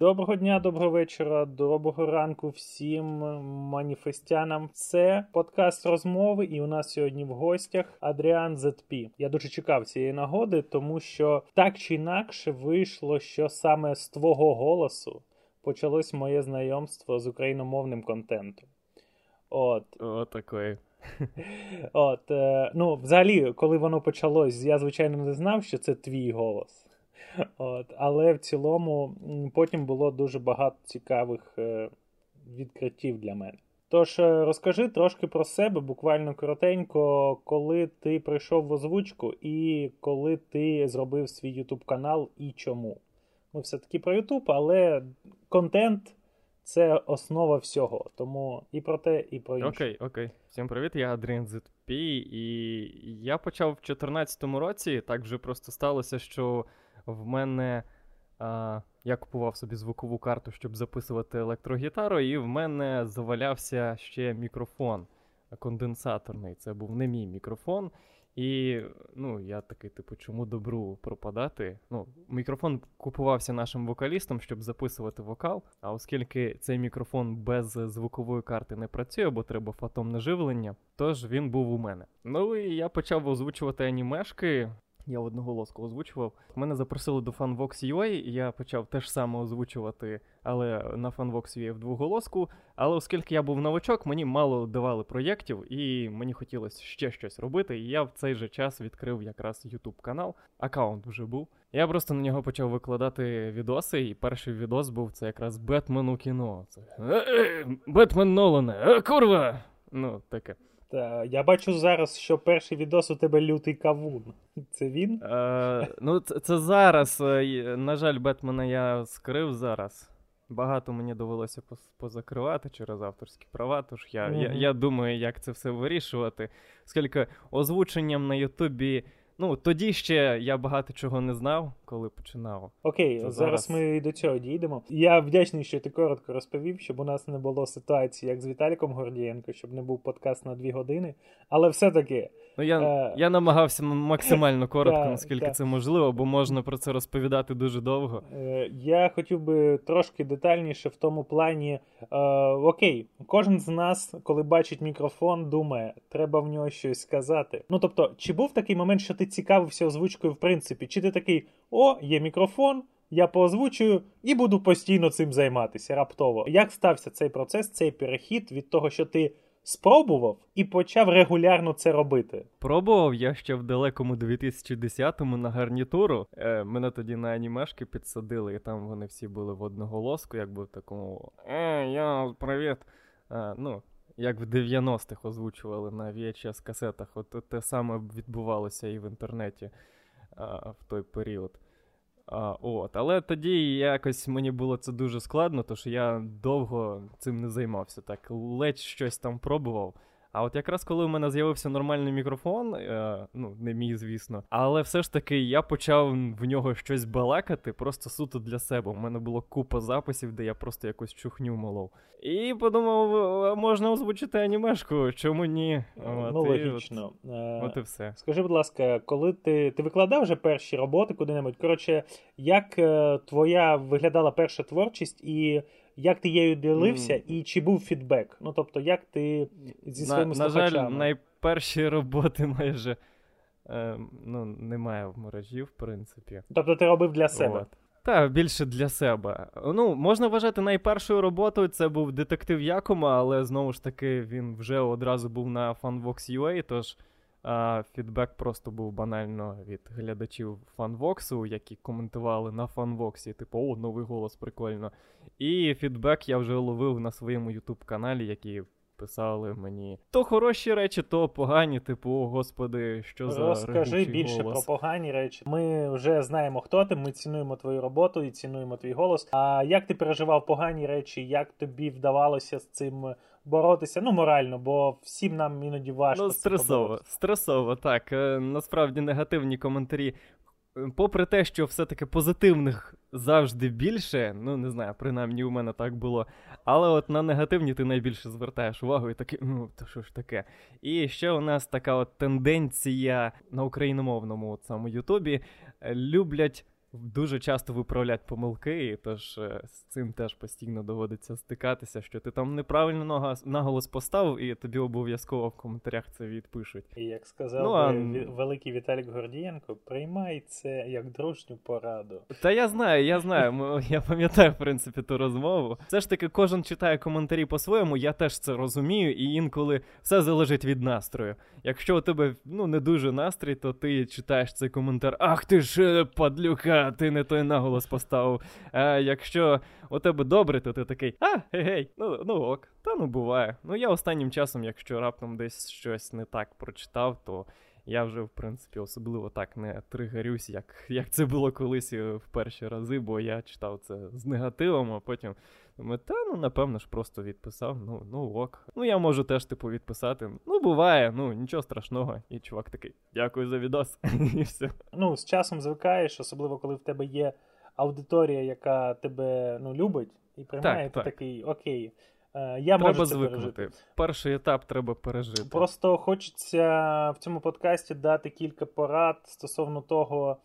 Доброго дня, доброго вечора, доброго ранку всім маніфестянам. Це подкаст розмови, і у нас сьогодні в гостях Адріан ZP. Я дуже чекав цієї нагоди, тому що так чи інакше вийшло, що саме з твого голосу почалось моє знайомство з україномовним контентом. От. О, такої. От, е, ну, взагалі, коли воно почалось, я звичайно не знав, що це твій голос. От, Але в цілому потім було дуже багато цікавих е, відкриттів для мене. Тож, е, розкажи трошки про себе, буквально коротенько, коли ти прийшов в озвучку і коли ти зробив свій YouTube канал і чому. Ми все-таки про YouTube, але контент це основа всього. Тому і про те, і про інше. Окей, окей. Всім привіт, я Адріан ZP, і я почав в 2014 році. Так вже просто сталося, що в мене. А, Я купував собі звукову карту, щоб записувати електрогітару, і в мене завалявся ще мікрофон конденсаторний. Це був не мій мікрофон. І ну, я такий, типу, чому добру пропадати? Ну, Мікрофон купувався нашим вокалістом, щоб записувати вокал. А оскільки цей мікрофон без звукової карти не працює, бо треба фотомне живлення, тож він був у мене. Ну і я почав озвучувати анімешки. Я одноголоску озвучував. Мене запросили до FunVox UA, і я почав теж саме озвучувати, але на FunVox UA в двоголоску. Але оскільки я був новачок, мені мало давали проєктів, і мені хотілося ще щось робити. І я в цей же час відкрив якраз YouTube канал. Аккаунт вже був. Я просто на нього почав викладати відоси, і перший відос був це якраз Бетмен у кіно. Це «Е, е, Бетмен Нолане, курва! Ну, таке. Та, я бачу зараз, що перший відос у тебе лютий кавун. Це він? Е, Ну, це, це зараз. Е, на жаль, Бетмена я скрив зараз. Багато мені довелося позакривати через авторські права, тож я, mm-hmm. я, я думаю, як це все вирішувати. Оскільки озвученням на Ютубі Ну, тоді ще я багато чого не знав, коли починав. Окей, зараз... зараз ми до цього дійдемо. Я вдячний, що ти коротко розповів, щоб у нас не було ситуації, як з Віталіком Гордієнко, щоб не був подкаст на дві години. Але все-таки. Ну, я е... я намагався максимально коротко, наскільки це можливо, бо можна про це розповідати дуже довго. Е, я хотів би трошки детальніше в тому плані. Е, окей, кожен з нас, коли бачить мікрофон, думає, треба в нього щось сказати. Ну тобто, чи був такий момент, що ти цікавився озвучкою в принципі, чи ти такий, о, є мікрофон, я поозвучую і буду постійно цим займатися раптово. Як стався цей процес, цей перехід від того, що ти спробував і почав регулярно це робити? Пробував я ще в далекому 2010-му на гарнітуру. Е, Мене тоді на анімешки підсадили, і там вони всі були в одноголоску, якби в такому Е, я привіт. Е, ну, як в 90-х озвучували на VHS касетах. От те саме відбувалося і в інтернеті а, в той період. А, от. Але тоді якось мені було це дуже складно, тому що я довго цим не займався. Так, ледь щось там пробував. А от якраз коли у мене з'явився нормальний мікрофон, е, ну не мій, звісно, але все ж таки я почав в нього щось балакати, просто суто для себе. У мене було купа записів, де я просто якусь чухню молов. І подумав, можна озвучити анімешку, чому ні? От, ну, логічно. От, е, от і все. Скажи, будь ласка, коли ти ти викладав вже перші роботи куди-небудь? Коротше, як е, твоя виглядала перша творчість і як ти її ділився, mm. і чи був фідбек? Ну тобто, як ти зі своїми на? На жаль, найперші роботи майже е, ну, немає в мережі, в принципі. Тобто ти робив для себе? От. Так, більше для себе. Ну, можна вважати найпершою роботою. Це був детектив Якома, але знову ж таки він вже одразу був на FunVox UA, тож а, Фідбек просто був банально від глядачів фанвоксу, які коментували на фанвоксі, типу, о, новий голос, прикольно. І фідбек я вже ловив на своєму ютуб-каналі, який писали мені то хороші речі, то погані, типу, о, господи, що за Розкажи більше голос. про погані речі. Ми вже знаємо, хто ти, ми цінуємо твою роботу і цінуємо твій голос. А як ти переживав погані речі, як тобі вдавалося з цим боротися? Ну, морально, бо всім нам іноді важко. Ну, стресово, стресово, так. Е, насправді негативні коментарі. Е, попри те, що все-таки позитивних завжди більше, ну не знаю, принаймні у мене так було. Але от на негативні ти найбільше звертаєш увагу і такий, ну то що ж таке. І ще у нас така от тенденція на україномовному от саме Ютубі. Люблять дуже часто виправляти помилки, і тож е, з цим теж постійно доводиться стикатися, що ти там неправильно наголос поставив, і тобі обов'язково в коментарях це відпишуть. І як сказав ну, а... великий Віталік Гордієнко, приймай це як дружню пораду. Та я знаю, я знаю. Я пам'ятаю, в принципі, ту розмову. Все ж таки, кожен читає коментарі по-своєму, я теж це розумію, і інколи все залежить від настрою. Якщо у тебе ну не дуже настрій, то ти читаєш цей коментар. Ах ти ж е, ти не той наголос поставив. А якщо у тебе добре, то ти такий, а, гей, ну ну ок, та ну буває. Ну я останнім часом, якщо раптом десь щось не так прочитав, то. Я вже, в принципі, особливо так не тригерюсь, як як це було колись в перші рази, бо я читав це з негативом, а потім думаю, та ну напевно ж просто відписав. Ну ну ок. Ну я можу теж типу відписати. Ну, буває, ну нічого страшного. І чувак такий, дякую за відос. І все. Ну, з часом звикаєш, особливо коли в тебе є аудиторія, яка тебе ну, любить і приймає, так, ти так. такий окей. Е, я треба можу це звикнути. пережити. Перший етап треба пережити. Просто хочеться в цьому подкасті дати кілька порад стосовно того,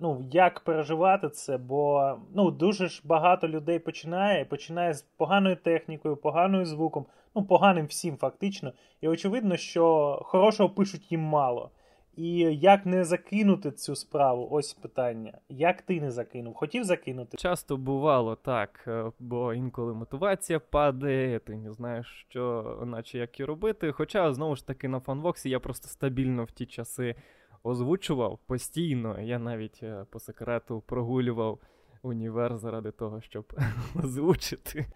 ну, як переживати це, бо ну, дуже ж багато людей починає, починає з поганою технікою, поганою звуком, ну, поганим всім фактично. І очевидно, що хорошого пишуть їм мало. І як не закинути цю справу? Ось питання. Як ти не закинув? Хотів закинути? Часто бувало так, е, бо інколи мотивація падає, ти не знаєш, що наче як і робити. Хоча, знову ж таки, на фанвоксі я просто стабільно в ті часи озвучував постійно. Я навіть е, по секрету прогулював. Універ заради того, щоб озвучити.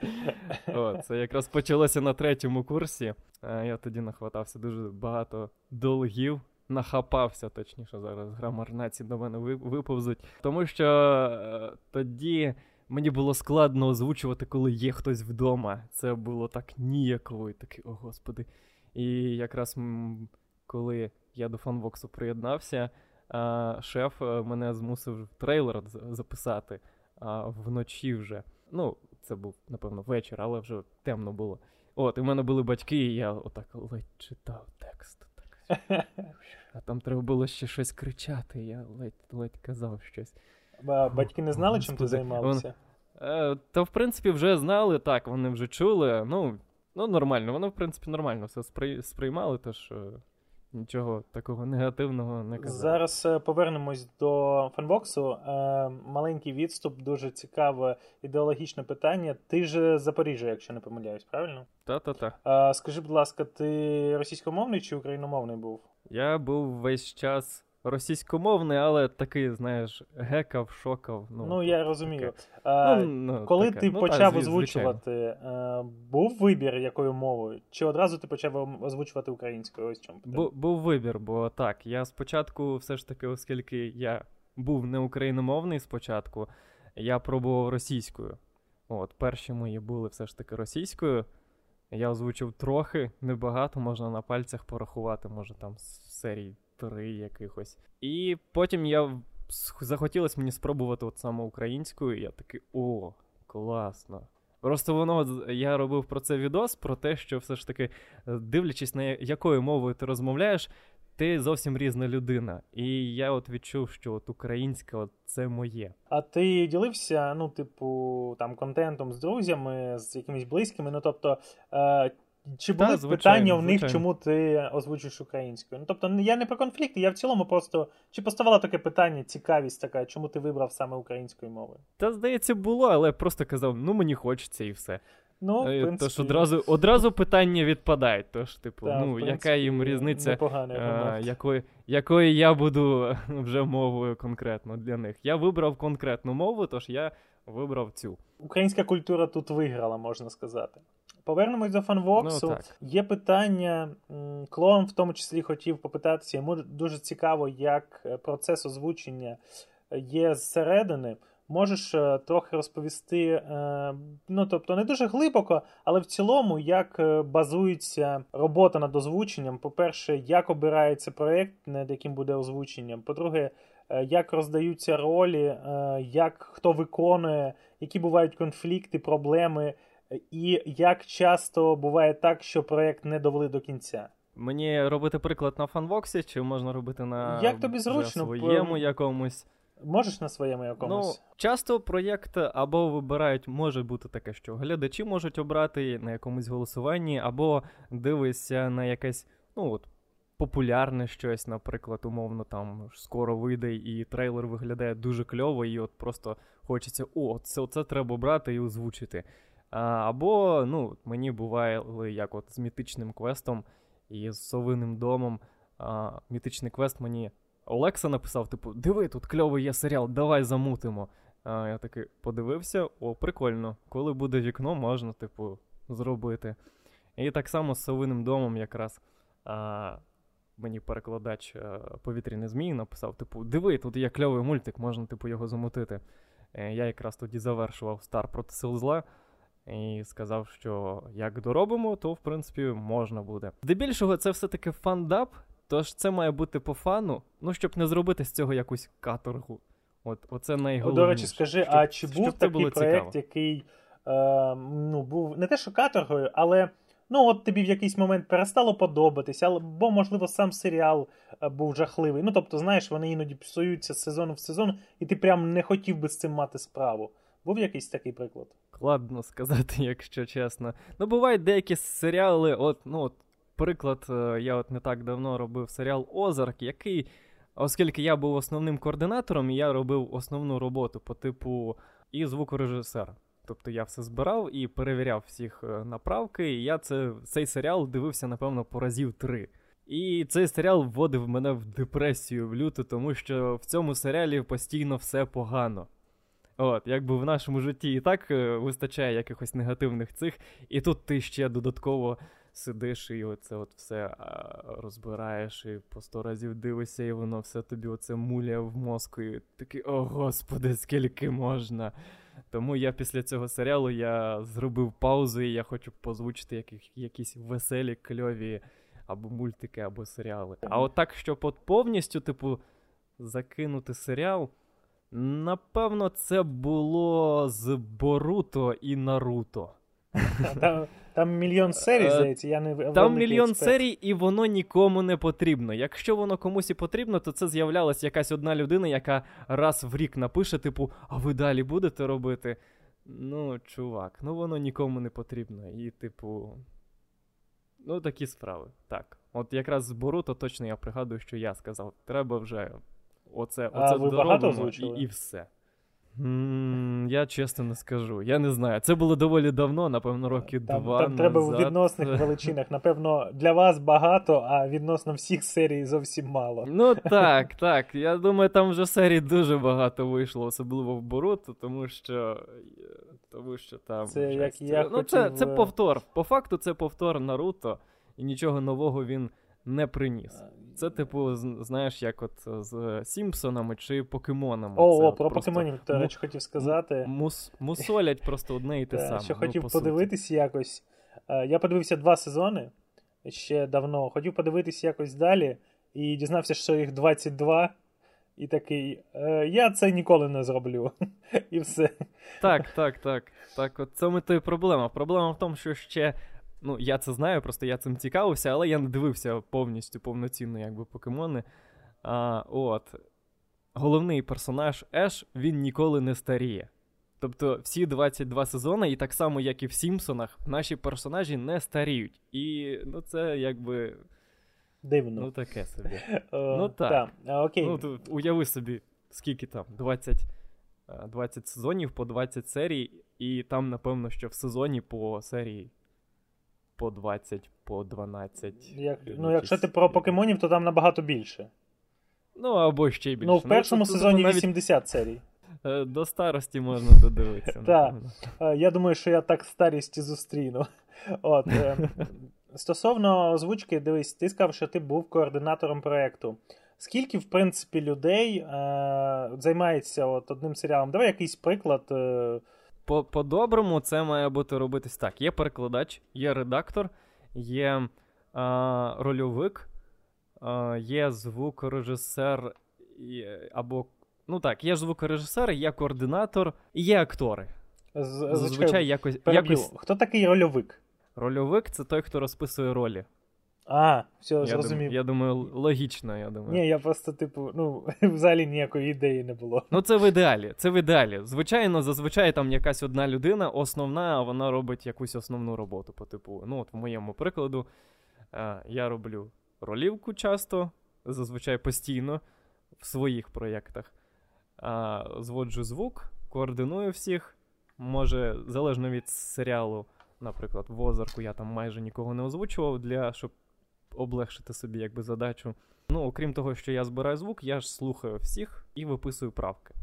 О, Це якраз почалося на третьому курсі. Е, я тоді нахватався дуже багато долгів нахапався, точніше, зараз грамарнаці до мене виповзуть. Тому що е, тоді мені було складно озвучувати, коли є хтось вдома. Це було так ніяково і такий, о господи. І якраз коли я до фанвоксу приєднався, е, шеф е, мене змусив трейлер записати а вночі вже. Ну, це був, напевно, вечір, але вже темно було. От, і в мене були батьки, і я отак ледь читав текст. Так. А там треба було ще щось кричати, я ледь ледь казав щось. А Батьки не знали, чим ти займався? Е, Та, в принципі, вже знали, так, вони вже чули. Ну, ну нормально, вони, в принципі, нормально все сприймали, тож. Е, нічого такого негативного не казав. Зараз е, повернемось до фанбоксу. Е, маленький відступ, дуже цікаве ідеологічне питання. Ти ж Запоріжжя, якщо не помиляюсь, правильно? Та-та-та. Скажи, будь ласка, ти російськомовний чи україномовний був? Я був весь час російськомовний, але такий, знаєш, гекав, шокав. Ну, ну я розумію. А, ну, ну, Коли таке. ти ну, почав та, озвучувати, а, був вибір, якою мовою? Чи одразу ти почав озвучувати українською? Ось чому Бу, Був вибір, бо так. Я спочатку, все ж таки, оскільки я був не україномовний спочатку, я пробував російською. От, перші мої були все ж таки російською. Я озвучив трохи, небагато, можна на пальцях порахувати, може там з серії три якихось. І потім я захотілося мені спробувати от саме українською, і я такий о, класно. Просто воно я робив про це відос, про те, що все ж таки, дивлячись на якою мовою ти розмовляєш, ти зовсім різна людина. І я от відчув, що от українська от це моє. А ти ділився, ну, типу, там контентом з друзями, з якимись близькими? Ну тобто, е, чи були Та, питання в них, чому ти озвучуєш українською? Ну тобто, я не про конфлікти, я в цілому просто чи поставала таке питання, цікавість така, чому ти вибрав саме українською мовою? Та здається, було, але просто казав, ну мені хочеться і все. Ну, в е, принципі... Тож одразу одразу питання відпадають. Тож, типу, Та, ну, принципі, яка їм різниця, а, якої якої я буду вже мовою конкретно для них. Я вибрав конкретну мову, тож я вибрав цю. Українська культура тут виграла, можна сказати. Повернемось до фанвоксу. Ну, Є питання, клон в тому числі хотів попитатися. Йому дуже цікаво, як е, процес озвучення є зсередини. Можеш е, трохи розповісти, е, ну тобто не дуже глибоко, але в цілому, як базується робота над озвученням. По-перше, як обирається проєкт, над яким буде озвучення. По-друге, як роздаються ролі, як хто виконує, які бувають конфлікти, проблеми, і як часто буває так, що проєкт не довели до кінця. Мені робити приклад на фанвоксі, чи можна робити на як тобі зручно своєму якомусь. Можеш на своєму якомусь? Ну, часто проєкт або вибирають, може бути таке, що глядачі можуть обрати на якомусь голосуванні, або дивишся на якесь, ну от, популярне щось, наприклад, умовно, там скоро вийде, і трейлер виглядає дуже кльово, і от просто хочеться, о, це це треба брати і озвучити. Або, ну, мені буває, як от з мітичним квестом і з совиним домом. Мітичний квест мені Олекса написав: типу, диви, тут кльовий є серіал, давай замутимо. Я такий подивився, о, прикольно. Коли буде вікно, можна, типу, зробити. І так само з совиним домом якраз а, мені перекладач повітряний змій написав: типу, диви, тут є кльовий мультик, можна типу, його замутити. Е, я якраз тоді завершував стар проти сил зла. І сказав, що як доробимо, то в принципі можна буде. Здебільшого, це все-таки фандап, Тож це має бути по фану, ну щоб не зробити з цього якусь каторгу. От, Оце найголовніше. До речі, скажи, щоб, а чи був такий проєкт, який е, ну, був не те, що каторгою, але ну, от тобі в якийсь момент перестало подобатися, або, можливо, сам серіал е, був жахливий. Ну, тобто, знаєш, вони іноді псуються з сезону в сезон, і ти прям не хотів би з цим мати справу. Був якийсь такий приклад? Складно сказати, якщо чесно. Ну, бувають деякі серіали, от, ну, от Приклад, е, я от не так давно робив серіал Озарк, який, оскільки я був основним координатором, я робив основну роботу по типу і звукорежисер. Тобто я все збирав і перевіряв всіх е, направки. І я це, цей серіал дивився, напевно, по разів три. І цей серіал вводив мене в депресію в люту, тому що в цьому серіалі постійно все погано. От, якби в нашому житті і так е, вистачає якихось негативних цих, і тут ти ще додатково сидиш і оце от все розбираєш, і по сто разів дивишся, і воно все тобі оце муляє в мозку. І такий, о господи, скільки можна. Тому я після цього серіалу я зробив паузу, і я хочу позвучити яких, якісь веселі, кльові або мультики, або серіали. А от так, щоб от повністю, типу, закинути серіал. Напевно, це було з Боруто і Наруто. Там там мільйон серій, е, здається, я не Там мільйон експерт. серій, і воно нікому не потрібно. Якщо воно комусь і потрібно, то це з'являлась якась одна людина, яка раз в рік напише, типу, а ви далі будете робити? Ну, чувак, ну воно нікому не потрібно. І, типу. Ну, такі справи. Так. От якраз з Боруто точно я пригадую, що я сказав, треба вже оце, оце а доробимо і, і все. Mm, я чесно не скажу. Я не знаю. Це було доволі давно, напевно, років там, два. Там назад. треба в відносних величинах. Напевно, для вас багато, а відносно всіх серій зовсім мало. Ну так, так. Я думаю, там вже серій дуже багато вийшло, особливо в Боруто, тому що тому що там. Це як я Ну, хотів... це, це повтор. По факту, це повтор Наруто, і нічого нового він не приніс. Це, типу, знаєш, як от з Сімпсонами чи покемонами. О, о про покемонів, до речі, хотів сказати. Мус, мусолять просто одне і те саме. Що ну, хотів подивитись якось. Е, я подивився два сезони ще давно. Хотів подивитись якось далі, і дізнався, що їх 22. І такий, е, я це ніколи не зроблю. І все. Так, так, так. Так, от це ми то і проблема. Проблема в тому, що ще Ну, я це знаю, просто я цим цікавився, але я не дивився повністю повноцінно, якби покемони. А, От. Головний персонаж Еш, він ніколи не старіє. Тобто всі 22 сезони, і так само, як і в Сімпсонах, наші персонажі не старіють. І ну, це якби. Дивно. Ну, таке собі. ну так. окей. Ну, то, Уяви собі, скільки там? 20 20 сезонів по 20 серій, і там, напевно, що в сезоні по серії по 20, по 12. Як, Ну, якщо ти про покемонів, то там набагато більше. Ну, або ще більше. Ну, в першому ну, сезоні навіть... 80 серій. Е, до старості можна додивитися. Так. Е, я думаю, що я так старість зустріну. От, е, Стосовно озвучки, дивись, ти сказав, що ти був координатором проєкту. Скільки, в принципі, людей е, займається от одним серіалом? Давай якийсь приклад. Е, по-доброму це має бути робитись так: є перекладач, є редактор, є а, рольовик, а, є звукорежисер є, або. Ну так, є звукорежисер, є координатор і є актори. З, Зазвичай якось, якось. Хто такий рольовик? Рольовик це той, хто розписує ролі. А, все, Я, зрозумів. я думаю, логічно, я думаю. Ні, я просто, типу, ну, взагалі ніякої ідеї не було. Ну, це в ідеалі. Це в ідеалі. Звичайно, зазвичай там якась одна людина, основна, а вона робить якусь основну роботу. По типу, ну, от в моєму прикладу, е, я роблю ролівку часто, зазвичай постійно в своїх проєктах. А, зводжу звук, координую всіх. Може, залежно від серіалу, наприклад, в Озарку я там майже нікого не озвучував, для, щоб облегшити собі якби задачу. Ну, окрім того, що я збираю звук, я ж слухаю всіх і виписую правки.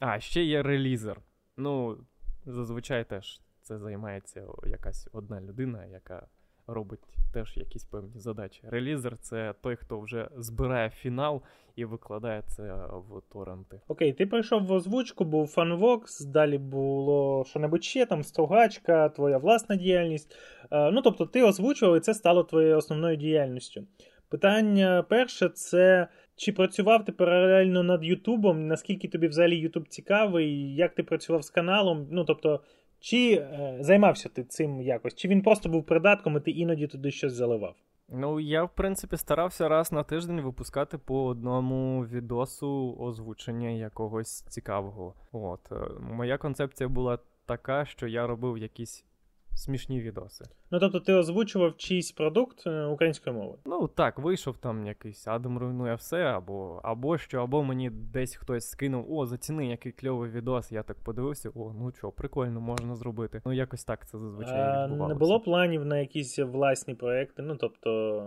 А, ще є релізер. Ну, зазвичай теж це займається якась одна людина, яка робить теж якісь певні задачі. Релізер це той, хто вже збирає фінал і викладає це в торренти. Окей, ти прийшов в озвучку, був фанвокс, далі було що-небудь ще, там стругачка, твоя власна діяльність. Е, ну, тобто, ти озвучував, і це стало твоєю основною діяльністю. Питання перше це. Чи працював ти паралельно над Ютубом? Наскільки тобі взагалі Ютуб цікавий? Як ти працював з каналом? Ну тобто, чи е, займався ти цим якось? Чи він просто був придатком, і ти іноді туди щось заливав? Ну, я, в принципі, старався раз на тиждень випускати по одному відосу озвучення якогось цікавого. От. е, Моя концепція була така, що я робив якісь смішні відоси. Ну тобто, ти озвучував чийсь продукт е, українською мовою? Ну так, вийшов там якийсь Адам руйнує все, або або що, або мені десь хтось скинув, о, заціни, який кльовий відос. Я так подивився, о, ну що, прикольно, можна зробити. Ну якось так це зазвичай А, відбувалося. не було планів на якісь власні проекти, ну тобто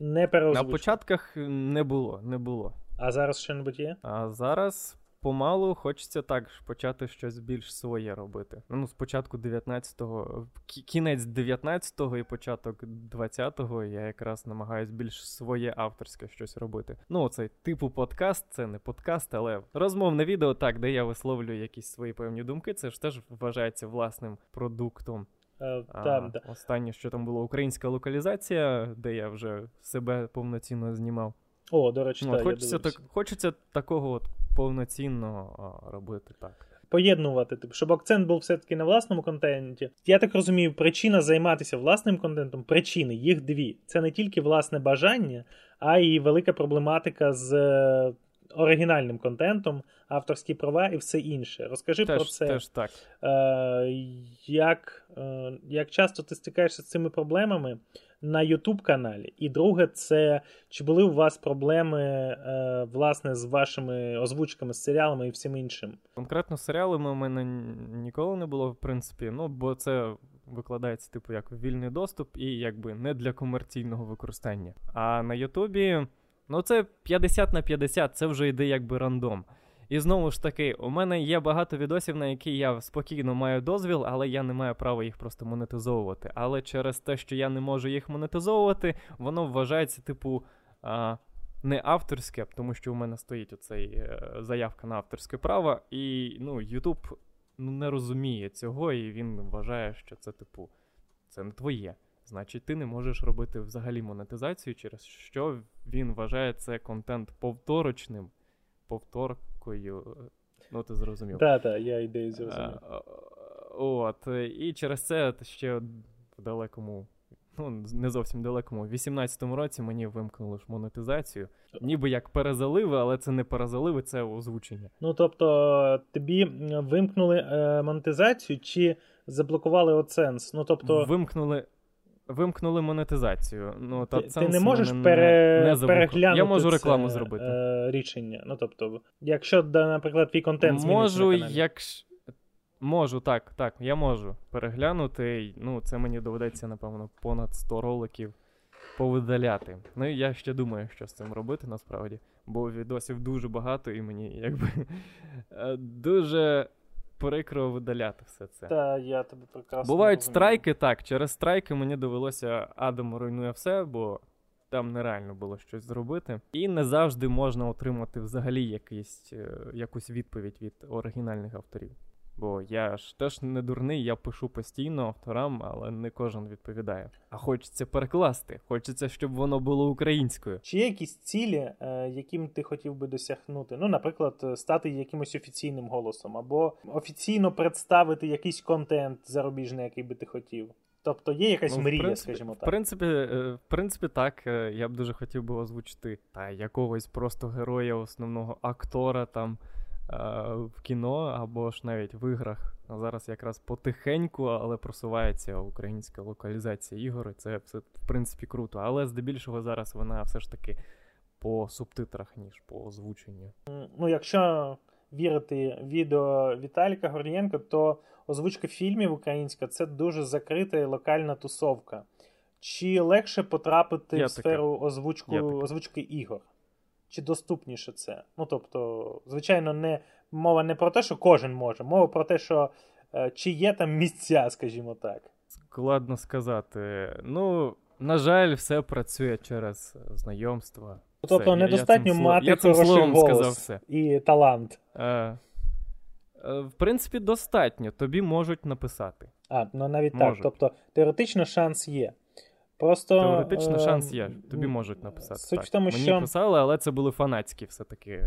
не На початках не було, не було. А зараз що-небудь є? А зараз помалу хочеться так ж почати щось більш своє робити. Ну, спочатку 19-го, кінець 19-го і початок 20-го я якраз намагаюсь більш своє авторське щось робити. Ну, оцей типу подкаст, це не подкаст, але розмовне відео, так, де я висловлюю якісь свої певні думки. Це ж теж вважається власним продуктом. Е, А, там, да. Останнє, що там було українська локалізація, де я вже себе повноцінно знімав. О, до речі, Ну, так, от я так, хочеться такого от повноцінно робити так. Поєднувати, типу, щоб акцент був все-таки на власному контенті. Я так розумію, причина займатися власним контентом, причини, їх дві. Це не тільки власне бажання, а й велика проблематика з е, оригінальним контентом, авторські права і все інше. Розкажи про це. теж так. Е, як, е, як часто ти стикаєшся з цими проблемами на YouTube каналі? І друге, це чи були у вас проблеми е, власне з вашими озвучками, з серіалами і всім іншим? Конкретно з серіалами у мене ніколи не було, в принципі, ну, бо це викладається, типу, як вільний доступ і якби не для комерційного використання. А на Ютубі, ну, це 50 на 50, це вже йде якби рандом. І знову ж таки, у мене є багато відосів, на які я спокійно маю дозвіл, але я не маю права їх просто монетизовувати. Але через те, що я не можу їх монетизовувати, воно вважається, типу, а, не авторське, тому що у мене стоїть оцей е, заявка на авторське право, і ну, YouTube ну, не розуміє цього, і він вважає, що це, типу, це не твоє. Значить, ти не можеш робити взагалі монетизацію, через що він вважає це контент повторочним, повторкою. е, Ну, ти зрозумів. Так, так, я ідею зрозумів. Е, е, От, е, і через це ще в далекому, ну, не зовсім далекому, в 18-му році мені вимкнули ж монетизацію. Ніби як перезаливи, але це не перезаливи, це озвучення. Ну тобто тобі вимкнули е, монетизацію чи заблокували AdSense? Ну тобто. Вимкнули. Вимкнули монетизацію. Ну, та Ти, ти не можеш мене пере... не переглянути Я можу це, рекламу зробити. Е, рішення. Ну, тобто, якщо, наприклад, твій контент Можу, як... Можу, так, так, я можу переглянути. Ну, це мені доведеться, напевно, понад 100 роликів повидаляти. Ну і я ще думаю, що з цим робити насправді. Бо відосів дуже багато, і мені якби е, дуже прикро видаляти все це. Та я тебе прекрасно Бувають розумію. страйки, так. Через страйки мені довелося Адам руйнує все, бо там нереально було щось зробити. І не завжди можна отримати взагалі якийсь, е, якусь відповідь від оригінальних авторів. Бо я ж теж не дурний, я пишу постійно авторам, але не кожен відповідає. А хочеться перекласти, хочеться, щоб воно було українською. Чи є якісь цілі, е, яким ти хотів би досягнути? Ну, наприклад, е, стати якимось офіційним голосом, або офіційно представити якийсь контент зарубіжний, який би ти хотів. Тобто є якась Ну, мрія, принципі- скажімо В так. принципі, е, в принципі, так. Я б дуже хотів би озвучити та якогось просто героя, основного актора там в кіно або ж навіть в іграх. А зараз якраз потихеньку, але просувається українська локалізація ігор. і Це все в принципі круто. Але здебільшого зараз вона все ж таки по субтитрах, ніж по озвученню. Ну, якщо вірити відео Віталіка Гордієнка, то озвучка фільмів українська це дуже закрита і локальна тусовка. Чи легше потрапити Є в сферу озвучку, озвучки ігор? Чи доступніше це? Ну, тобто, звичайно, не, мова не про те, що кожен може, мова про те, що е, чи є там місця, скажімо так. Складно сказати. Ну, на жаль, все працює через знайомства. Тобто Все, я- я недостатньо мати я хороший словом голос сказав все. і талант. Е, е, в принципі, достатньо. Тобі можуть написати. А, ну навіть так. Тобто, теоретично шанс є. Просто, Теоретично е, шанс є. Тобі можуть написати. Суть так. в тому, Мені що писали, але це були фанатські все-таки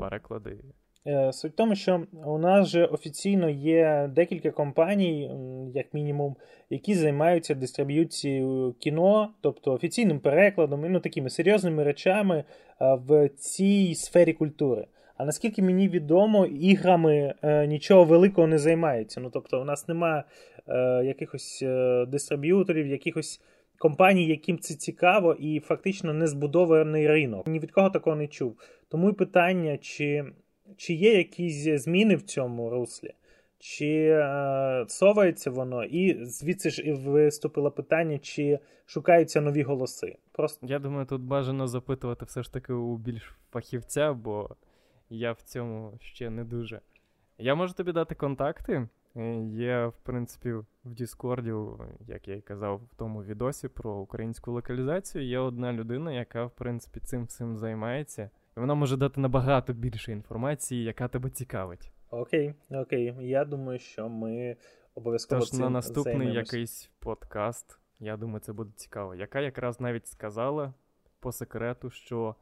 переклади. Е, Суть в тому, що у нас же офіційно є декілька компаній, як мінімум, які займаються дистриб'юцією кіно, тобто офіційним перекладом і ну, такими серйозними речами е, в цій сфері культури. А наскільки мені відомо, іграми е, нічого великого не займаються. Ну, тобто, у нас немає е, якихось е, дистриб'юторів, якихось компаній, яким це цікаво, і фактично не збудований ринок. Ні від кого такого не чув. Тому і питання, чи, чи є якісь зміни в цьому руслі, чи е, совається воно, і звідси ж і виступило питання, чи шукаються нові голоси. Просто Я думаю, тут бажано запитувати все ж таки у більш фахівця, бо я в цьому ще не дуже. Я можу тобі дати контакти. Е, Є, в принципі, в Діскорді, як я і казав в тому відосі про українську локалізацію, є одна людина, яка, в принципі, цим всім займається. І вона може дати набагато більше інформації, яка тебе цікавить. окей, окей. Я думаю, що ми обов'язково Тож цим на наступний займемось. якийсь подкаст, я думаю, це буде цікаво. Яка якраз навіть сказала по секрету, що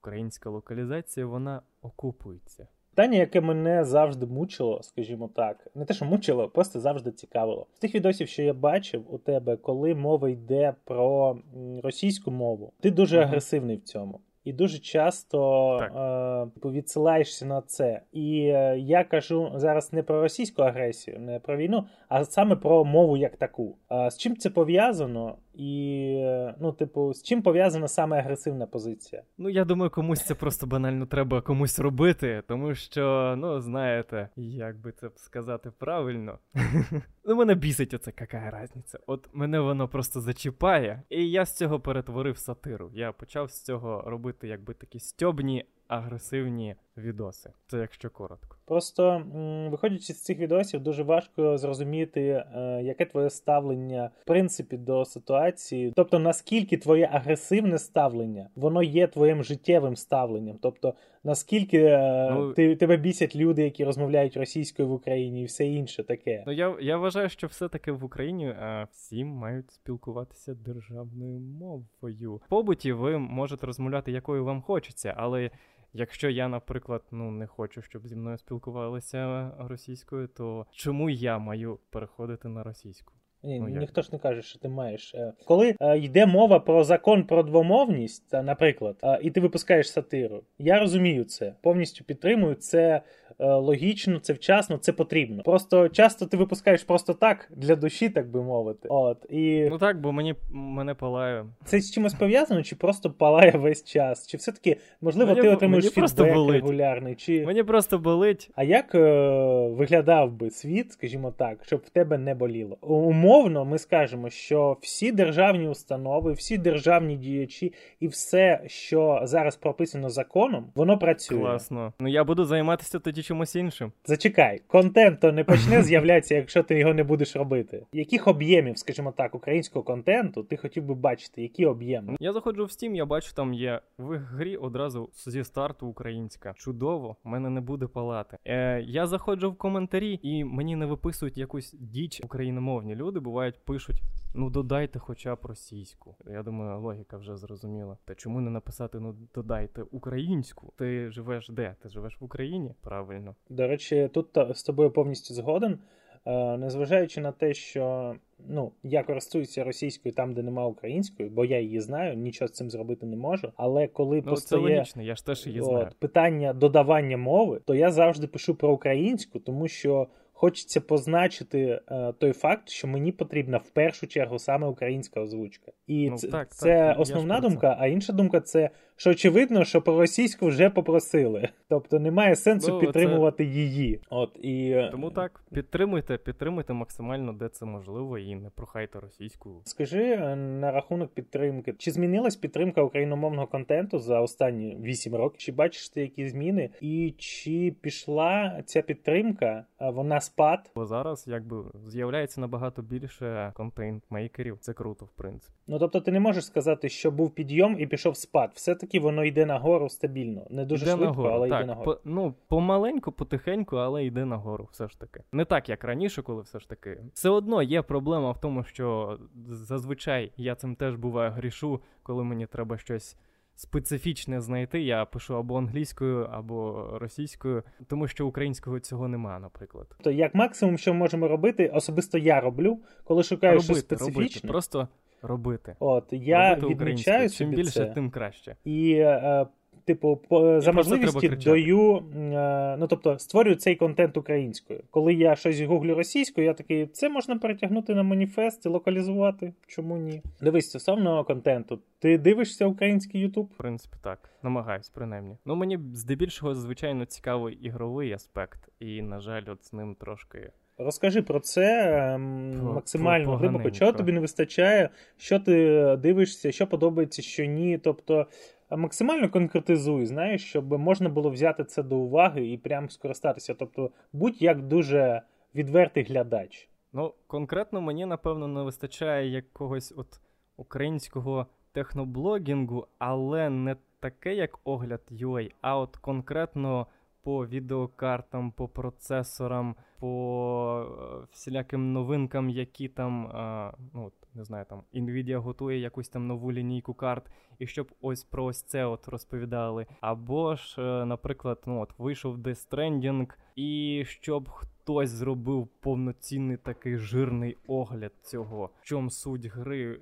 українська локалізація вона окупується. Питання, яке мене завжди мучило, скажімо так, не те, що мучило, просто завжди цікавило. З тих відосів, що я бачив у тебе, коли мова йде про російську мову, ти дуже агресивний в цьому. І дуже часто е, типу, відсилаєшся на це. І е, я кажу зараз не про російську агресію, не про війну, а саме про мову як таку. А з чим це пов'язано? І ну, типу, з чим пов'язана саме агресивна позиція? Ну, я думаю, комусь це просто банально треба комусь робити, тому що, ну, знаєте, як би це сказати правильно. ну, мене бісить оце, яка різниця. От мене воно просто зачіпає, і я з цього перетворив сатиру. Я почав з цього робити, якби такі стьобні, агресивні відоси. Це якщо коротко. Просто м, виходячи з цих відосів, дуже важко зрозуміти, е, яке твоє ставлення в принципі до ситуації. Тобто, наскільки твоє агресивне ставлення, воно є твоїм життєвим ставленням. Тобто, наскільки е, Ну- ти, тебе бісять люди, які розмовляють російською в Україні, і все інше таке. Ну, я, я вважаю, що все-таки в Україні е, всі мають спілкуватися державною мовою. В побуті ви можете розмовляти, якою вам хочеться, але якщо я, наприклад, ну не хочу, щоб зі мною спілкувалися російською, то чому я маю переходити на російську? Ні, Ну, як? ніхто ж не каже, що ти маєш. Е, Коли е, йде мова про закон про двомовність, наприклад, е, і ти випускаєш сатиру, я розумію це, повністю підтримую це е, логічно, це вчасно, це потрібно. Просто часто ти випускаєш просто так для душі, так би мовити. От і Ну так, бо мені мене палає. це з чимось пов'язано, чи просто палає весь час? Чи все-таки можливо Мені ти отримуєш мені фідбек регулярний? Чи Мені просто болить. а як е, виглядав би світ, скажімо так, щоб в тебе не боліло? Умовно, ми скажемо, що всі державні установи, всі державні діячі і все, що зараз прописано законом, воно працює. Класно. Ну я буду займатися тоді чимось іншим. Зачекай, контент то не почне з'являтися, якщо ти його не будеш робити. Яких об'ємів, скажімо так, українського контенту ти хотів би бачити? Які об'єми? Я заходжу в Steam, я бачу, там є в грі одразу зі старту українська. Чудово, в мене не буде палати. Е, я заходжу в коментарі, і мені не виписують якусь діч україномовні люди. Бувають пишуть: ну додайте хоча б російську. Я думаю, логіка вже зрозуміла. Та чому не написати ну додайте українську? Ти живеш де? Ти живеш в Україні? Правильно. До речі, тут з тобою повністю згоден. Е, незважаючи на те, що ну, я користуюся російською там, де нема української, бо я її знаю, нічого з цим зробити не можу. Але коли ну, постає це логічно, я ж теж її знаю. от, питання додавання мови, то я завжди пишу про українську, тому що хочеться позначити е, той факт, що мені потрібна в першу чергу саме українська озвучка. І Ну, це, так, це так, основна думка, а інша думка це, що очевидно, що про російську вже попросили. Тобто немає сенсу Ну, підтримувати її. От і е, Тому так, підтримуйте, підтримуйте максимально, де це можливо, і не прохайте російську. Скажи е, на рахунок підтримки, чи змінилась підтримка україномовного контенту за останні 8 років? Чи бачиш ти які зміни? І чи пішла ця підтримка? е, Вона спад? Бо зараз якби з'являється набагато більше контент-мейкерів. Це круто, в принципі. Ну тобто ти не можеш сказати, що був підйом і пішов спад. Все-таки воно йде нагору стабільно. Не дуже йде швидко, нагору, але так, йде нагору. По, ну, помаленьку, потихеньку, але йде нагору, все ж таки. Не так, як раніше, коли все ж таки. Все одно є проблема в тому, що зазвичай я цим теж буває грішу, коли мені треба щось. Специфічне знайти, я пишу або англійською, або російською, тому що українського цього нема, наприклад. Тобто, як максимум, що можемо робити, особисто я роблю, коли шукаю щось специфічне. робити, просто робити. От я робити відмічаю собі Чим більше, це. тим краще. І, е, типу, по, за можливості даю, е, ну тобто створюю цей контент українською. Коли я щось гуглю російською, я такий, це можна перетягнути на маніфест і локалізувати. Чому ні? Дивись, стосовно контенту, ти дивишся український Ютуб? В принципі, так. Намагаюсь, принаймні. Ну, мені здебільшого, звичайно, цікавий ігровий аспект, і, на жаль, от з ним трошки. Розкажи про це ем, Про- максимально про глибоко. Чого тобі не вистачає, що ти дивишся, що подобається, що ні. Тобто е, максимально конкретизуй, знаєш, щоб можна було взяти це до уваги і прям скористатися. Тобто, будь як дуже відвертий глядач. Ну, конкретно мені, напевно, не вистачає якогось от українського техноблогінгу, але не таке, як огляд UA, а от конкретно по відеокартам, по процесорам, по е, всіляким новинкам, які там, е, ну, не знаю, там Nvidia готує якусь там нову лінійку карт, і щоб ось про ось це от розповідали. Або ж, е, наприклад, ну от вийшов Death Stranding, і щоб хтось зробив повноцінний такий жирний огляд цього, в чому суть гри.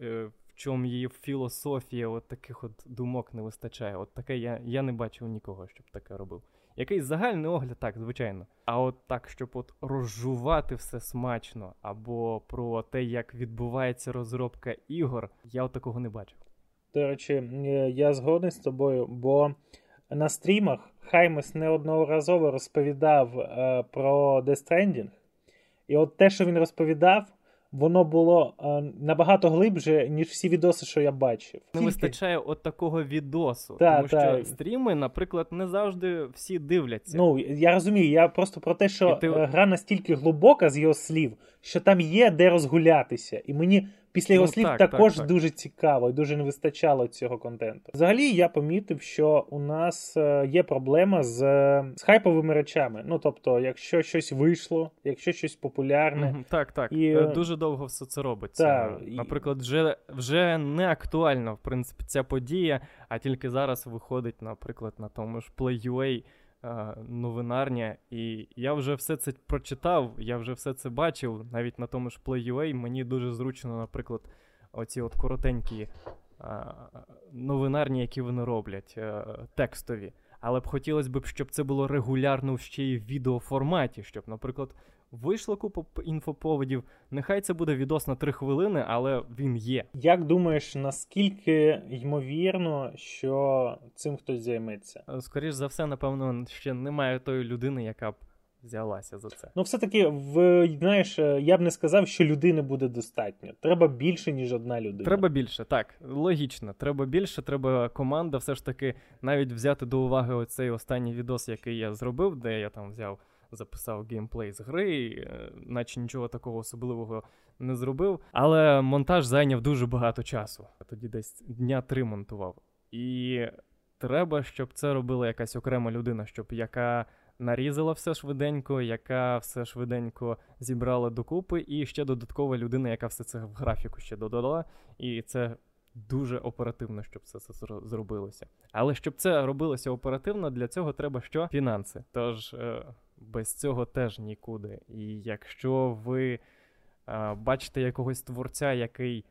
В чому її філософія, от таких от думок не вистачає. От таке я, я не бачив нікого, щоб таке робив. Якийсь загальний огляд, так, звичайно. А от так, щоб от розжувати все смачно, або про те, як відбувається розробка ігор, я от такого не бачив. До речі, е, я згоден з тобою, бо на стрімах Хаймес неодноразово розповідав е, про Death Stranding, і от те, що він розповідав, воно було е, набагато глибше, ніж всі відоси, що я бачив. Не Тільки- вистачає от такого відосу. Та, тому та. що стріми, наприклад, не завжди всі дивляться. Ну, я розумію, я просто про те, що ти- е, гра настільки глибока з його слів, що там є де розгулятися. І мені після його Ну, слів так, також так, так. дуже цікаво і дуже не вистачало цього контенту. Взагалі, я помітив, що у нас е, є проблема з, е, з хайповими речами. Ну, тобто, якщо щось вийшло, якщо щось популярне. Мгм, Так, так. І, Е, Дуже довго все це робиться. та, Наприклад, вже, вже не актуальна, в принципі, ця подія, а тільки зараз виходить, наприклад, на тому ж Play.ua новинарня. І я вже все це прочитав, я вже все це бачив. Навіть на тому ж Play.ua мені дуже зручно, наприклад, оці от коротенькі е, новинарні, які вони роблять, е, текстові. Але б хотілося б, щоб це було регулярно ще й в відеоформаті, щоб, наприклад, вийшло купа інфоповодів. Нехай це буде відос на 3 хвилини, але він є. Як думаєш, наскільки ймовірно, що цим хтось займеться? Е, Скоріш за все, напевно, ще немає тої людини, яка б взялася за це. Ну, все-таки, в, знаєш, е, я б не сказав, що людини буде достатньо. Треба більше, ніж одна людина. Треба більше, так, логічно. Треба більше, треба команда все ж таки навіть взяти до уваги оцей останній відос, який я зробив, де я там взяв, записав геймплей з гри, е, наче нічого такого особливого не зробив. Але монтаж зайняв дуже багато часу. Тоді десь дня три монтував. І треба, щоб це робила якась окрема людина, щоб яка. Нарізала все швиденько, яка все швиденько зібрала докупи, і ще додаткова людина, яка все це в графіку ще додала. І це дуже оперативно, щоб це, це зробилося. Але щоб це робилося оперативно, для цього треба що? Фінанси. Тож е, без цього теж нікуди. І якщо ви а, бачите якогось творця, який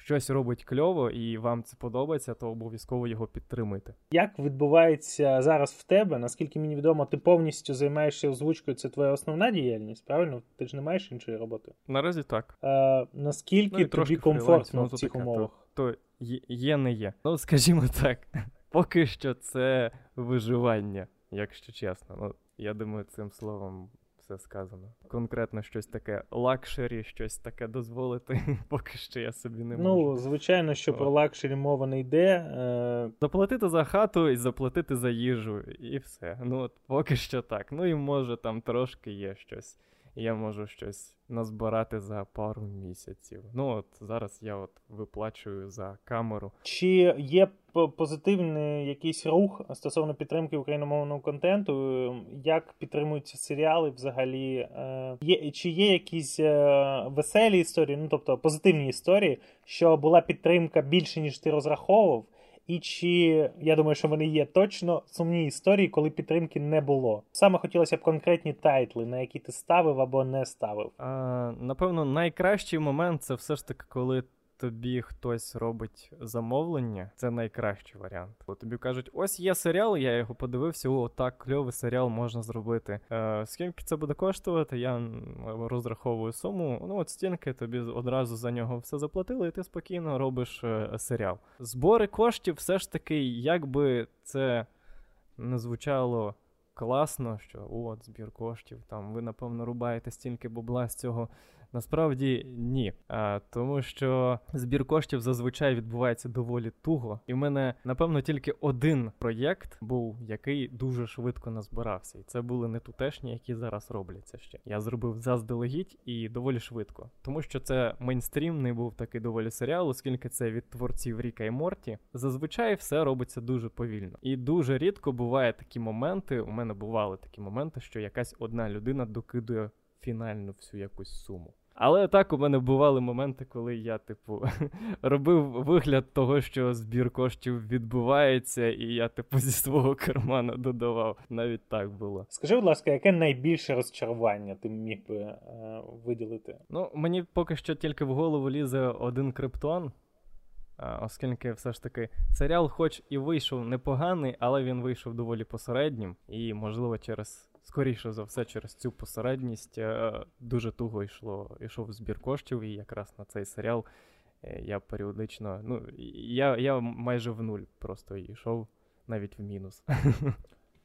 щось робить кльово і вам це подобається, то обов'язково його підтримуйте. Як відбувається зараз в тебе? Наскільки мені відомо, ти повністю займаєшся озвучкою, це твоя основна діяльність, правильно? Ти ж не маєш іншої роботи? Наразі так. Е, наскільки Ну, тобі комфортно ну, в цих умовах? То є, є, не є. Ну, скажімо так, поки що це виживання, якщо чесно. Ну, я думаю, цим словом все сказано. Конкретно щось таке luxury, щось таке дозволити, поки що я собі не Ну, звичайно, що О. про luxury мова не йде. Е, Заплатити за хату і заплатити за їжу, і все. Ну, от поки що так. Ну і може там трошки є щось. Я можу щось назбирати за пару місяців. Ну от зараз я от виплачую за камеру. Чи є позитивний якийсь рух стосовно підтримки україномовного контенту? Як підтримуються серіали взагалі? Е, Є, чи є якісь е, веселі історії, ну тобто позитивні історії, що була підтримка більше, ніж ти розраховував? І чи я думаю, що вони є точно сумні історії, коли підтримки не було? Саме хотілося б конкретні тайтли, на які ти ставив або не ставив. А, напевно, найкращий момент це все ж таки, коли тобі хтось робить замовлення. Це найкращий варіант. Коли тобі кажуть, ось є серіал, я його подивився, о, так, кльовий серіал можна зробити. Е, скільки це буде коштувати? Я розраховую суму. Ну, от стільки тобі одразу за нього все заплатили, і ти спокійно робиш е, серіал. Збори коштів все ж таки, як би це не звучало класно, що от збір коштів, там ви напевно рубаєте стільки бабла з цього. Насправді ні. А, тому що збір коштів зазвичай відбувається доволі туго. І в мене, напевно, тільки один проєкт був, який дуже швидко назбирався. І це були не тутешні, які зараз робляться ще. Я зробив заздалегідь і доволі швидко. Тому що це мейнстрімний був такий доволі серіал, оскільки це від творців Ріка і Морті. Зазвичай все робиться дуже повільно. І дуже рідко буває такі моменти. У мене бували такі моменти, що якась одна людина докидує фінальну всю якусь суму. Але так у мене бували моменти, коли я, типу, робив вигляд того, що збір коштів відбувається, і я, типу, зі свого кармана додавав. Навіть так було. Скажи, будь ласка, яке найбільше розчарування ти міг би е, виділити? Ну, мені поки що тільки в голову лізе один криптон. Оскільки все ж таки серіал, хоч і вийшов непоганий, але він вийшов доволі посереднім, і, можливо, через скоріше за все, через цю посередність е, дуже туго йшло, йшов збір коштів, і якраз на цей серіал е, я періодично. Ну, я, я майже в нуль просто йшов навіть в мінус.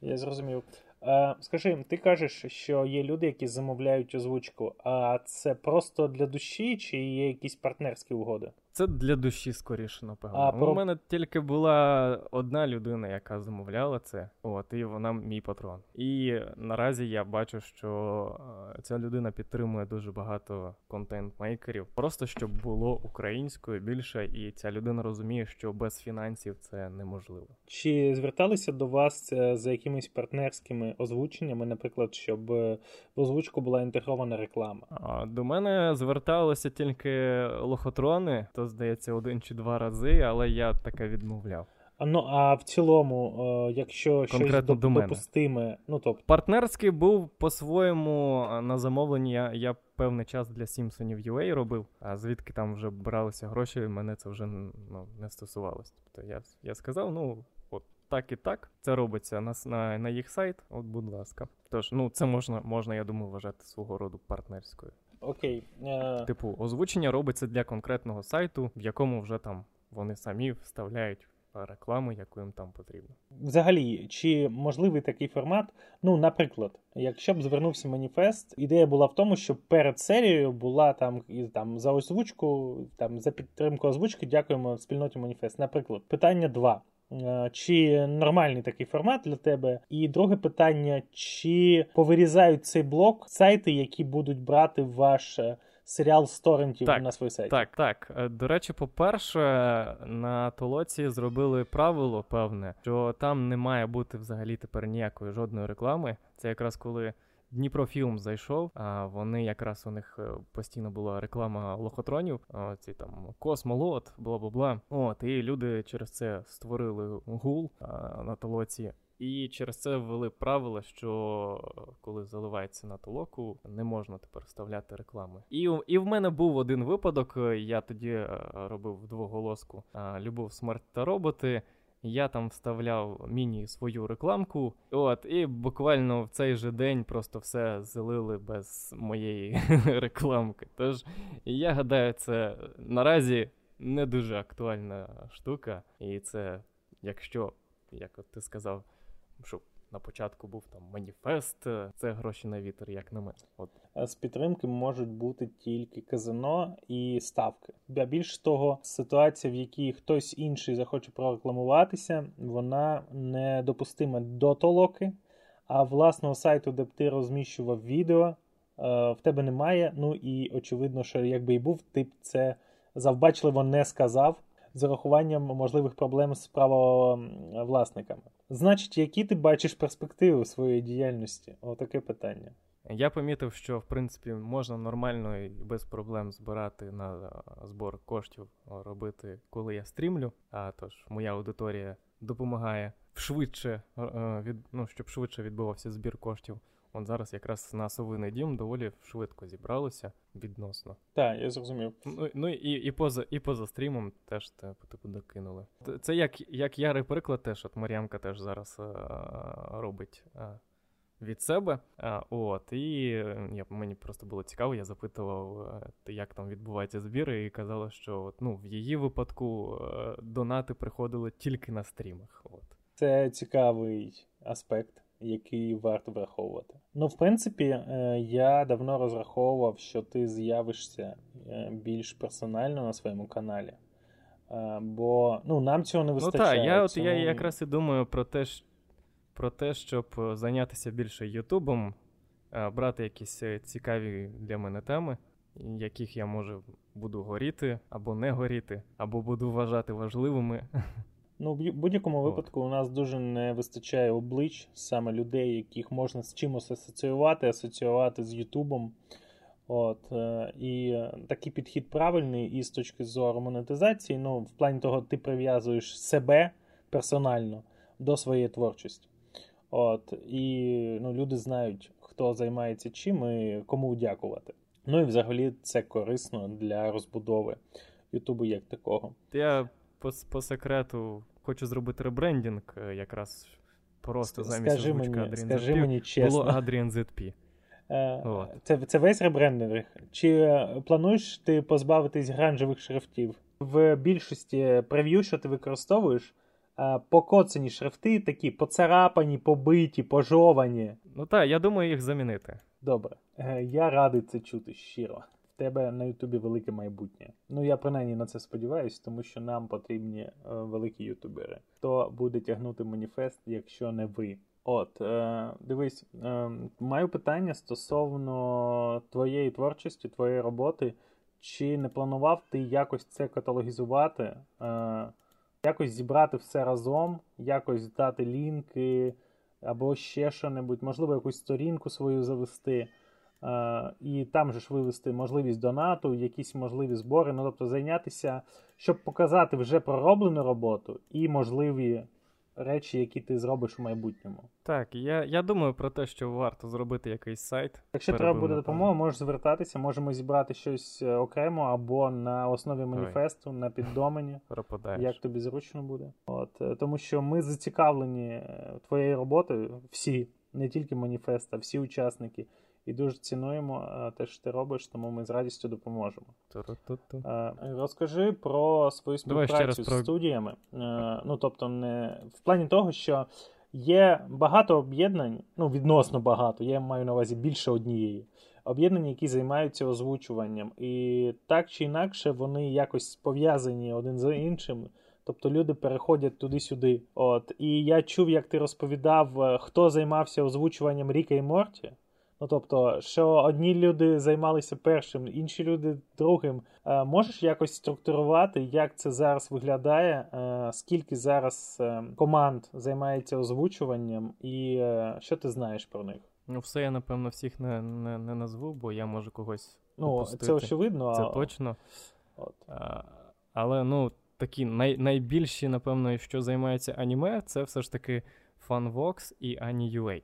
Я зрозумів. Е, скажи, ти кажеш, що є люди, які замовляють озвучку, а це просто для душі, чи є якісь партнерські угоди? Це для душі скоріше, напевно. А, Ну, про- У мене тільки була одна людина, яка замовляла це, от, і вона мій патрон. І наразі я бачу, що е, ця людина підтримує дуже багато контент-мейкерів, просто щоб було українською більше, і ця людина розуміє, що без фінансів це неможливо. Чи зверталися до вас е, за якимись партнерськими озвученнями, наприклад, щоб е, в озвучку була інтегрована реклама? А до мене зверталися тільки лохотрони, то здається один чи два рази, але я таке відмовляв. Ну, а в цілому, е, якщо щось Конкретно доп- до мене. допустиме, ну тобто. Партнерський був по-своєму на замовленні. Я, я певний час для Сімпсонів UA робив, а звідки там вже бралися гроші, мене це вже ну, не стосувалось. Тобто я, я сказав, ну от так і так. Це робиться на, на, на їх сайт. От, будь ласка. Тож, ну це можна, можна, я думаю, вважати свого роду партнерською. Окей. Е, Типу, озвучення робиться для конкретного сайту, в якому вже там вони самі вставляють рекламу, яку їм там потрібно. Взагалі, чи можливий такий формат? Ну, наприклад, якщо б звернувся маніфест, ідея була в тому, щоб перед серією була там і там за озвучку, там за підтримку озвучки, дякуємо спільноті маніфест. Наприклад, питання 2. Чи нормальний такий формат для тебе? І друге питання: чи повирізають цей блок сайти, які будуть брати ваш е, серіал з торрентів Так, на свій сайт? Так, так. Е, До речі, по-перше, на толоці зробили правило певне, що там не має бути взагалі тепер ніякої жодної реклами. Це якраз коли. Дніпрофілм зайшов, а вони якраз у них е, постійно була реклама лохотронів, ці там космолот, бла бла бла. От, і люди через це створили гул а, на толоці. І через це ввели правило, що коли заливається на толоку, не можна тепер вставляти реклами. І і в мене був один випадок. Я тоді робив двоголоску Любов, смерть та роботи. Я там вставляв міні свою рекламку. От, і буквально в цей же день просто все залили без моєї рекламки. Тож я гадаю, це наразі не дуже актуальна штука, і це, якщо, як от ти сказав, що на початку був там маніфест, це гроші на вітер, як на мене. От. З підтримки можуть бути тільки казино і ставки. А більш того, ситуація, в якій хтось інший захоче прорекламуватися, вона недопустима до толоки, а власного сайту, де б ти розміщував відео, е, в тебе немає. Ну і очевидно, що якби і був, ти б це завбачливо не сказав з урахуванням можливих проблем з правовласниками. Значить, які ти бачиш перспективи в своїй діяльності? Отаке питання. Я помітив, що в принципі можна нормально і без проблем збирати на збор коштів, робити, коли я стрімлю. А тож моя аудиторія допомагає швидше від ну, щоб швидше відбувався збір коштів. От зараз якраз на совиний дім доволі швидко зібралося відносно. Так, я зрозумів. Ну ну і і поза і поза стрімом теж типу, типу докинули. Це як як ярий приклад, теж от Мар'янка теж зараз а, робить а, від себе. А, От, і я, мені просто було цікаво, я запитував, як там відбувається збір, і казала, що от, ну, в її випадку донати приходили тільки на стрімах. От. Це цікавий аспект який варто враховувати. Ну, в принципі, е, я давно розраховував, що ти з'явишся е, більш персонально на своєму каналі. Е, бо ну, нам цього не вистачає. Ну так, я от я якраз і думаю про те, про те, щоб зайнятися більше Ютубом, брати якісь цікаві для мене теми, яких я може буду горіти або не горіти, або буду вважати важливими. Ну, в будь-якому випадку у нас дуже не вистачає облич саме людей, яких можна з чимось асоціювати, асоціювати з Ютубом. От, е, І такий підхід правильний і з точки зору монетизації. Ну, в плані того, ти прив'язуєш себе персонально до своєї творчості. От, І ну, люди знають, хто займається чим і кому дякувати. Ну і взагалі це корисно для розбудови Ютубу як такого. Я по, по секрету хочу зробити ребрендінг е, якраз просто замість скажи озвучка мені, Adrian скажи ZP мені чесно. було Adrian ZP. Е, це це весь ребрендинг? Чи плануєш ти позбавитись гранжевих шрифтів? В більшості прев'ю, що ти використовуєш, е, покоцані шрифти, такі поцарапані, побиті, пожовані. Ну так, я думаю їх замінити. Добре, я радий це чути щиро тебе на Ютубі велике майбутнє. Ну я принаймні на це сподіваюся, тому що нам потрібні е, великі ютубери. Хто буде тягнути маніфест, якщо не ви? От, е, дивись, е, маю питання стосовно твоєї творчості, твоєї роботи. Чи не планував ти якось це каталогізувати, е, якось зібрати все разом, якось дати лінки або ще що-небудь, можливо, якусь сторінку свою завести? І там же ж вивести можливість донату, якісь можливі збори, ну тобто зайнятися, щоб показати вже пророблену роботу і можливі речі, які ти зробиш у майбутньому. Так, я я думаю про те, що варто зробити якийсь сайт. Якщо треба буде допомога, можеш звертатися, можемо зібрати щось е, окремо або на основі маніфесту, Ой. на піддомені. Пропадаєш. Як тобі зручно буде. От, е, Тому що ми зацікавлені е, твоєю роботою, всі, не тільки маніфест, а всі учасники і дуже цінуємо те, що ти робиш, тому ми з радістю допоможемо. Розкажи про свою співпрацю з про... студіями. Ну, тобто, не в плані того, що є багато об'єднань, ну, відносно багато, я маю на увазі більше однієї. Об'єднання, які займаються озвучуванням, і так чи інакше вони якось пов'язані один з іншим. Тобто люди переходять туди-сюди. От і я чув, як ти розповідав, е, хто займався озвучуванням Ріка і Морті. Ну тобто, що одні люди займалися першим, інші люди другим. Е, можеш якось структурувати, як це зараз виглядає? Е, скільки зараз е, команд займається озвучуванням, і що ти знаєш про них? Ну, все я напевно всіх не не, не назву, бо я можу когось. Ну, опустити. це очевидно. Це а... точно. От. А, Але ну, такі най, найбільші, напевно, що займаються аніме, це все ж таки FunVox і Ані.ua.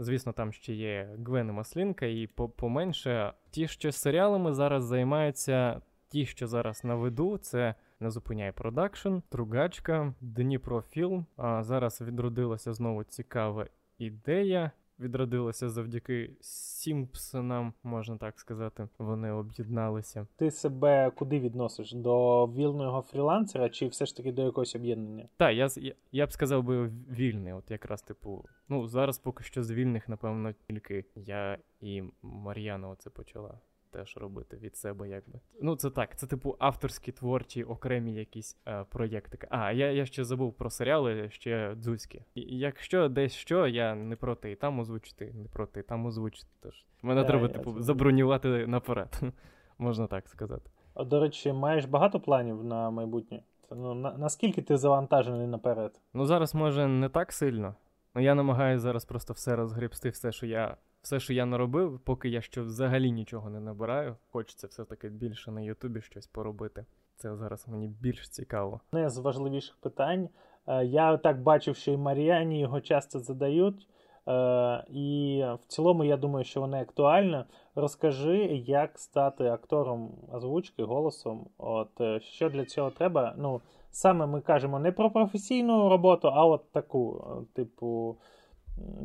Звісно, там ще є Гвен і Маслінка, і поменше. Ті, що серіалами зараз займаються, ті, що зараз на виду, це не зупиняє продакшн, Тругачка, Дніпрофілм. А зараз відродилася знову цікава ідея відродилося завдяки Сімпсонам, можна так сказати. Вони об'єдналися. Ти себе куди відносиш? До вільного фрілансера чи все ж таки до якогось об'єднання? Так, я я, я б сказав би вільний, от якраз типу. Ну зараз поки що з вільних, напевно, тільки я і Мар'яна оце почала теж робити від себе, якби. Ну, це так, це типу авторські творчі, окремі якісь е, проєктики. А, я я ще забув про серіали, ще дзузькі. І Якщо десь що, я не проти і там озвучити, не проти і там озвучити. Тож мене yeah, треба, типу, це... забронювати наперед, можна так сказати. А, До речі, маєш багато планів на майбутнє? Ну, на, Наскільки ти завантажений наперед? Ну, зараз, може, не так сильно. Ну, я намагаюся зараз просто все розгребсти, все, що я все, що я наробив, поки я ще взагалі нічого не набираю. Хочеться все-таки більше на Ютубі щось поробити. Це зараз мені більш цікаво. Одне з важливіших питань. Е, я так бачив, що і Маріані його часто задають. Е, і в цілому, я думаю, що воно актуальне. Розкажи, як стати актором озвучки голосом. От е, що для цього треба? Ну, саме ми кажемо не про професійну роботу, а от таку, типу,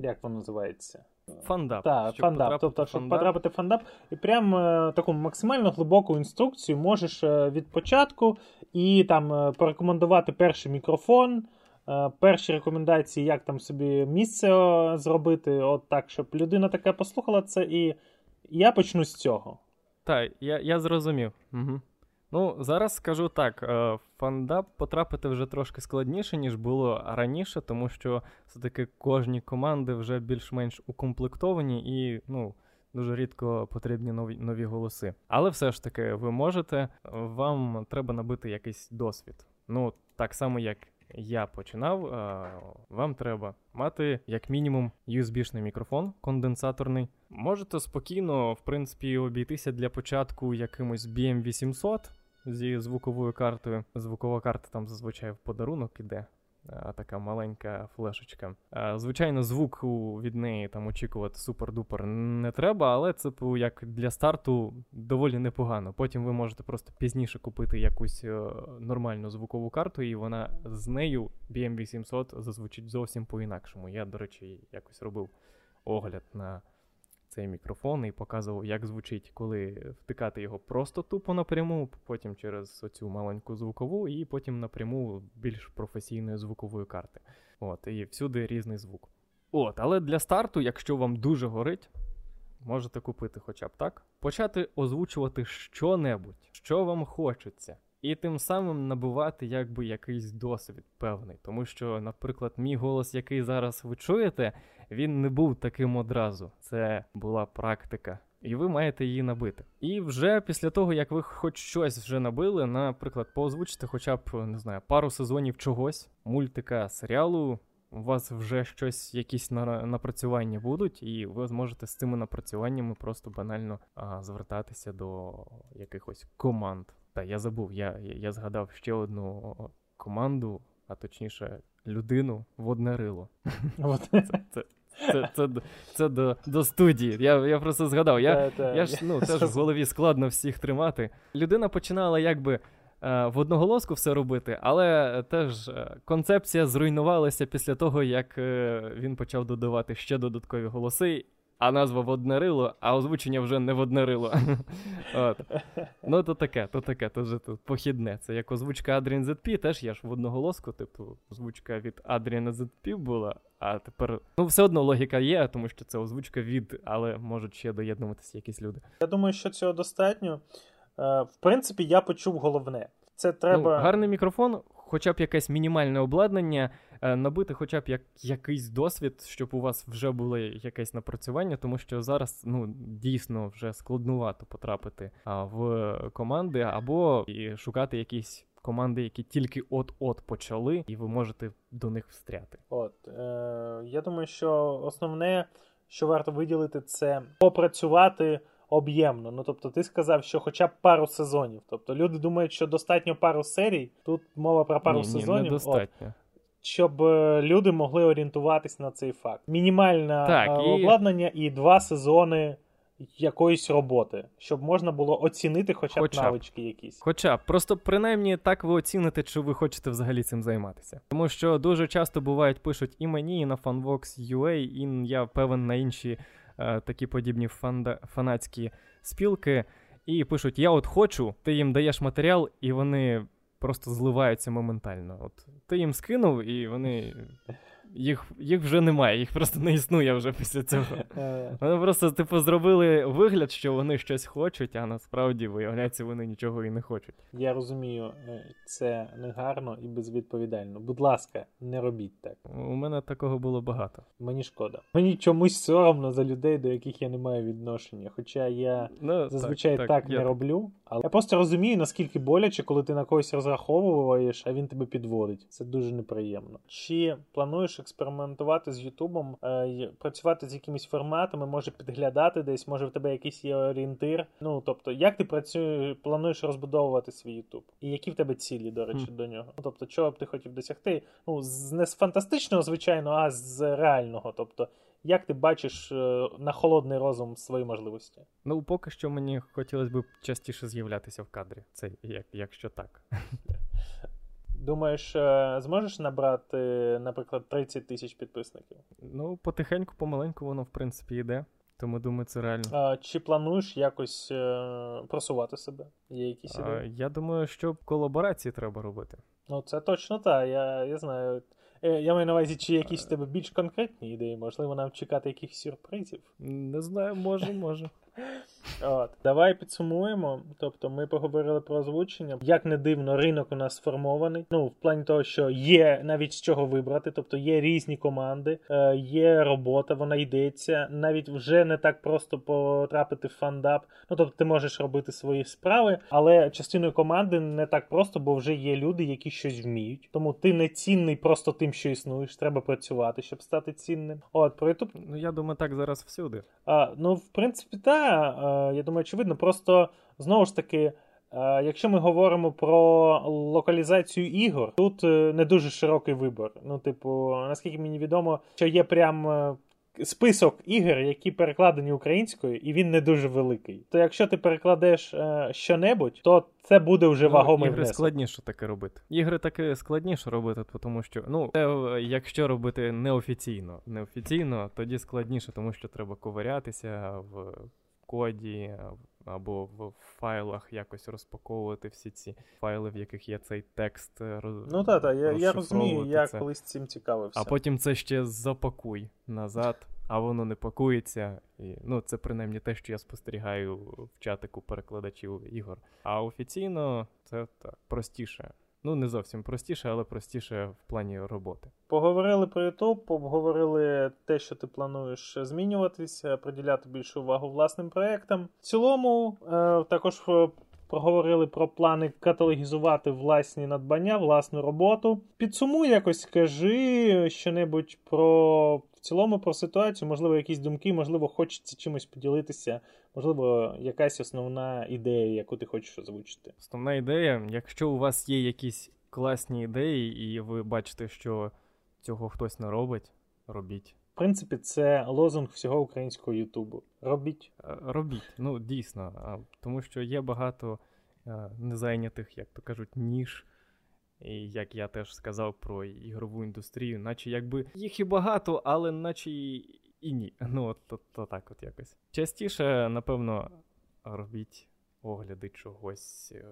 як воно називається? Фандап. Так, фандап. Тобто, щоб фандап. потрапити в фандап, і прям е, таку максимально глибоку інструкцію можеш е, від початку і там е, порекомендувати перший мікрофон, перші рекомендації, як там собі місце зробити, от так, щоб людина таке послухала це, і я почну з цього. Так, я я зрозумів. Угу. Ну, зараз скажу так: е, фандап потрапити вже трошки складніше, ніж було раніше, тому що все-таки кожні команди вже більш-менш укомплектовані і, ну. Дуже рідко потрібні нові нові голоси. Але все ж таки, ви можете, вам треба набити якийсь досвід. Ну, так само, як я починав, е, вам треба мати як мінімум USB-шний мікрофон конденсаторний. Можете спокійно, в принципі, обійтися для початку якимось BM800 зі звуковою картою. Звукова карта там зазвичай в подарунок іде. Така маленька флешечка. Звичайно, звук від неї там очікувати супер-дупер не треба, але це як для старту доволі непогано. Потім ви можете просто пізніше купити якусь е, нормальну звукову карту, і вона з нею BM800 зазвучить зовсім по-інакшому. Я, до речі, якось робив огляд на цей мікрофон і показував, як звучить, коли втикати його просто тупо напряму, потім через оцю маленьку звукову, і потім напряму більш професійної звукової карти. От, І всюди різний звук. От, Але для старту, якщо вам дуже горить, можете купити хоча б так, почати озвучувати що-небудь, що вам хочеться. І тим самим набувати якби якийсь досвід певний. Тому що, наприклад, мій голос, який зараз ви чуєте, він не був таким одразу. Це була практика. І ви маєте її набити. І вже після того, як ви хоч щось вже набили, наприклад, поозвучите хоча б не знаю, пару сезонів чогось, мультика, серіалу. У вас вже щось, якісь напрацювання будуть, і ви зможете з цими напрацюваннями просто банально а, звертатися до якихось команд. Та я забув, я, я згадав ще одну команду, а точніше, людину в одне рило. Це, це, це це, це до до студії. Я я просто згадав. Я я ж ну, теж в голові складно всіх тримати. Людина починала якби е, в одноголоску все робити, але теж е, концепція зруйнувалася після того, як е, він почав додавати ще додаткові голоси а назва в одне рило, а озвучення вже не в одне рило. От. Ну, то таке, то таке, то вже тут похідне. Це як озвучка Adrian ZP, теж я ж в одноголоску, типу, озвучка від Adrian ZP була, а тепер. Ну, все одно логіка є, тому що це озвучка від, але можуть ще доєднуватися якісь люди. Я думаю, що цього достатньо. Е, в принципі, я почув головне. Це треба. Ну, Гарний мікрофон, хоча б якесь мінімальне обладнання, е, набити хоча б як, якийсь досвід, щоб у вас вже було якесь напрацювання, тому що зараз ну, дійсно вже складнувато потрапити в команди, або і шукати якісь команди, які тільки от-от почали, і ви можете до них встряти. От е, я думаю, що основне, що варто виділити, це попрацювати об'ємно. Ну тобто, ти сказав, що хоча б пару сезонів. Тобто люди думають, що достатньо пару серій. Тут мова про пару ні, сезонів. Ні, недостатньо. щоб е, люди могли орієнтуватись на цей факт. Мінімальне Так, і- обладнання і два сезони якоїсь роботи, щоб можна було оцінити хоча Хоча б. навички якісь. Хоча б просто принаймні так ви оціните, чи ви хочете взагалі цим займатися. Тому що дуже часто бувають пишуть і мені, і на FanVox.ua, і я певен на інші е, такі подібні фанда, фанатські спілки, і пишуть: Я от хочу, ти їм даєш матеріал, і вони просто зливаються моментально. От ти їм скинув, і вони. Їх, їх вже немає, їх просто не існує вже після цього. Е, Вони просто, типу, зробили вигляд, що вони щось хочуть, а насправді виявляється, вони нічого і не хочуть. Я розумію, е, це негарно і безвідповідально. Будь ласка, не робіть так. У мене такого було багато. Мені шкода. Мені чомусь соромно за людей, до яких я не маю відношення. Хоча я Ну, зазвичай так, так, не я- роблю. Але я просто розумію, наскільки боляче, коли ти на когось розраховуєш, а він тебе підводить. Це дуже неприємно. Чи плануєш експериментувати з Ютубом, е, працювати з якимись форматами, може підглядати десь, може в тебе якийсь є орієнтир. Ну тобто, як ти працюєш, плануєш розбудовувати свій Ютуб? І які в тебе цілі, до речі, до нього? Ну тобто, чого б ти хотів досягти? Ну, з не з фантастичного, звичайно, а з реального. Тобто, як ти бачиш е, на холодний розум свої можливості? Ну, поки що мені хотілося б частіше з'являтися в кадрі. Це як, якщо так. Думаєш, е, зможеш набрати, наприклад, 30 тисяч підписників? Ну, потихеньку, помаленьку воно, в принципі, йде. Тому думаю, це реально. А, Чи плануєш якось е, просувати себе? Є якісь А, ідеї? я думаю, що колаборації треба робити. Ну, це точно так, я, я знаю. Е, Я маю на увазі, чи якісь в тебе більш конкретні ідеї, можливо, нам чекати якихось сюрпризів. Не знаю, може, може. От. Давай підсумуємо. Тобто ми поговорили про озвучення. Як не дивно, ринок у нас сформований. Ну, в плані того, що є навіть з чого вибрати, тобто є різні команди, е, є робота, вона йдеться. Навіть вже не так просто потрапити в фандап. Ну, тобто ти можеш робити свої справи, але частиною команди не так просто, бо вже є люди, які щось вміють. Тому ти не цінний просто тим, що існуєш. Треба працювати, щоб стати цінним. От про YouTube Ну, я думаю, так зараз всюди. а, ну, в принципі, так. Я думаю, очевидно. Просто знову ж таки, якщо ми говоримо про локалізацію ігор, тут е, не дуже широкий вибір. Ну, типу, наскільки мені відомо, що є прям. е, Список ігор, які перекладені українською, і він не дуже великий. То якщо ти перекладеш е, щонебудь, то це буде вже вагомий ігри внесок. складніше таке робити. Ігри таке складніше робити, тому що, ну, це, е, якщо робити неофіційно, неофіційно, тоді складніше, тому що треба ковирятися в коді або в файлах якось розпаковувати всі ці файли, в яких є цей текст. е, роз... Ну так, так, я, я розумію, я це. колись цим цікавився. А потім це ще запакуй назад, а воно не пакується. І, ну, це принаймні те, що я спостерігаю в чатику перекладачів ігор. А офіційно це так простіше. Ну, не зовсім простіше, але простіше в плані роботи. Поговорили про YouTube, обговорили те, що ти плануєш змінюватися, приділяти більшу увагу власним проектам. В цілому, е, також проговорили про плани каталогізувати власні надбання, власну роботу. Підсумуй якось скажи щонебудь про в цілому про ситуацію, можливо, якісь думки, можливо, хочеться чимось поділитися, можливо, якась основна ідея, яку ти хочеш озвучити. Основна ідея, якщо у вас є якісь класні ідеї, і ви бачите, що цього хтось не робить, робіть. В принципі, це лозунг всього українського Ютубу. Робіть. Е, Робіть, ну дійсно, тому що є багато е, незайнятих, як то кажуть, ніж. І як я теж сказав про ігрову індустрію, наче якби їх і багато, але наче і, ні. Ну, от то, то так от якось. Частіше, напевно, робіть огляди чогось е,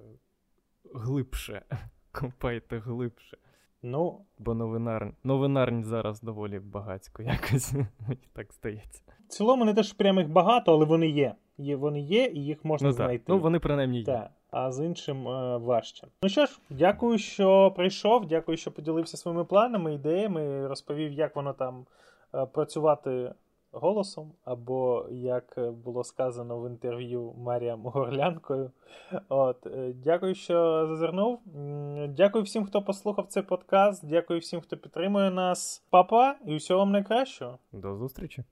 глибше. Копайте глибше. Ну, Бо новинар... новинарні зараз доволі багацько якось, мені так здається. В цілому не те, що прям їх багато, але вони є. є вони є, і їх можна Ну знайти. ну вони принаймні є. Так, а з іншим е, важче. Ну що ж, дякую, що прийшов. Дякую, що поділився своїми планами, ідеями, розповів, як воно там працювати голосом, або як е, було сказано в інтерв'ю Маріям Горлянкою. От, е, дякую, що зазирнув. Дякую всім, хто послухав цей подкаст. Дякую всім, хто підтримує нас. Папа, і всього вам найкращого. До зустрічі.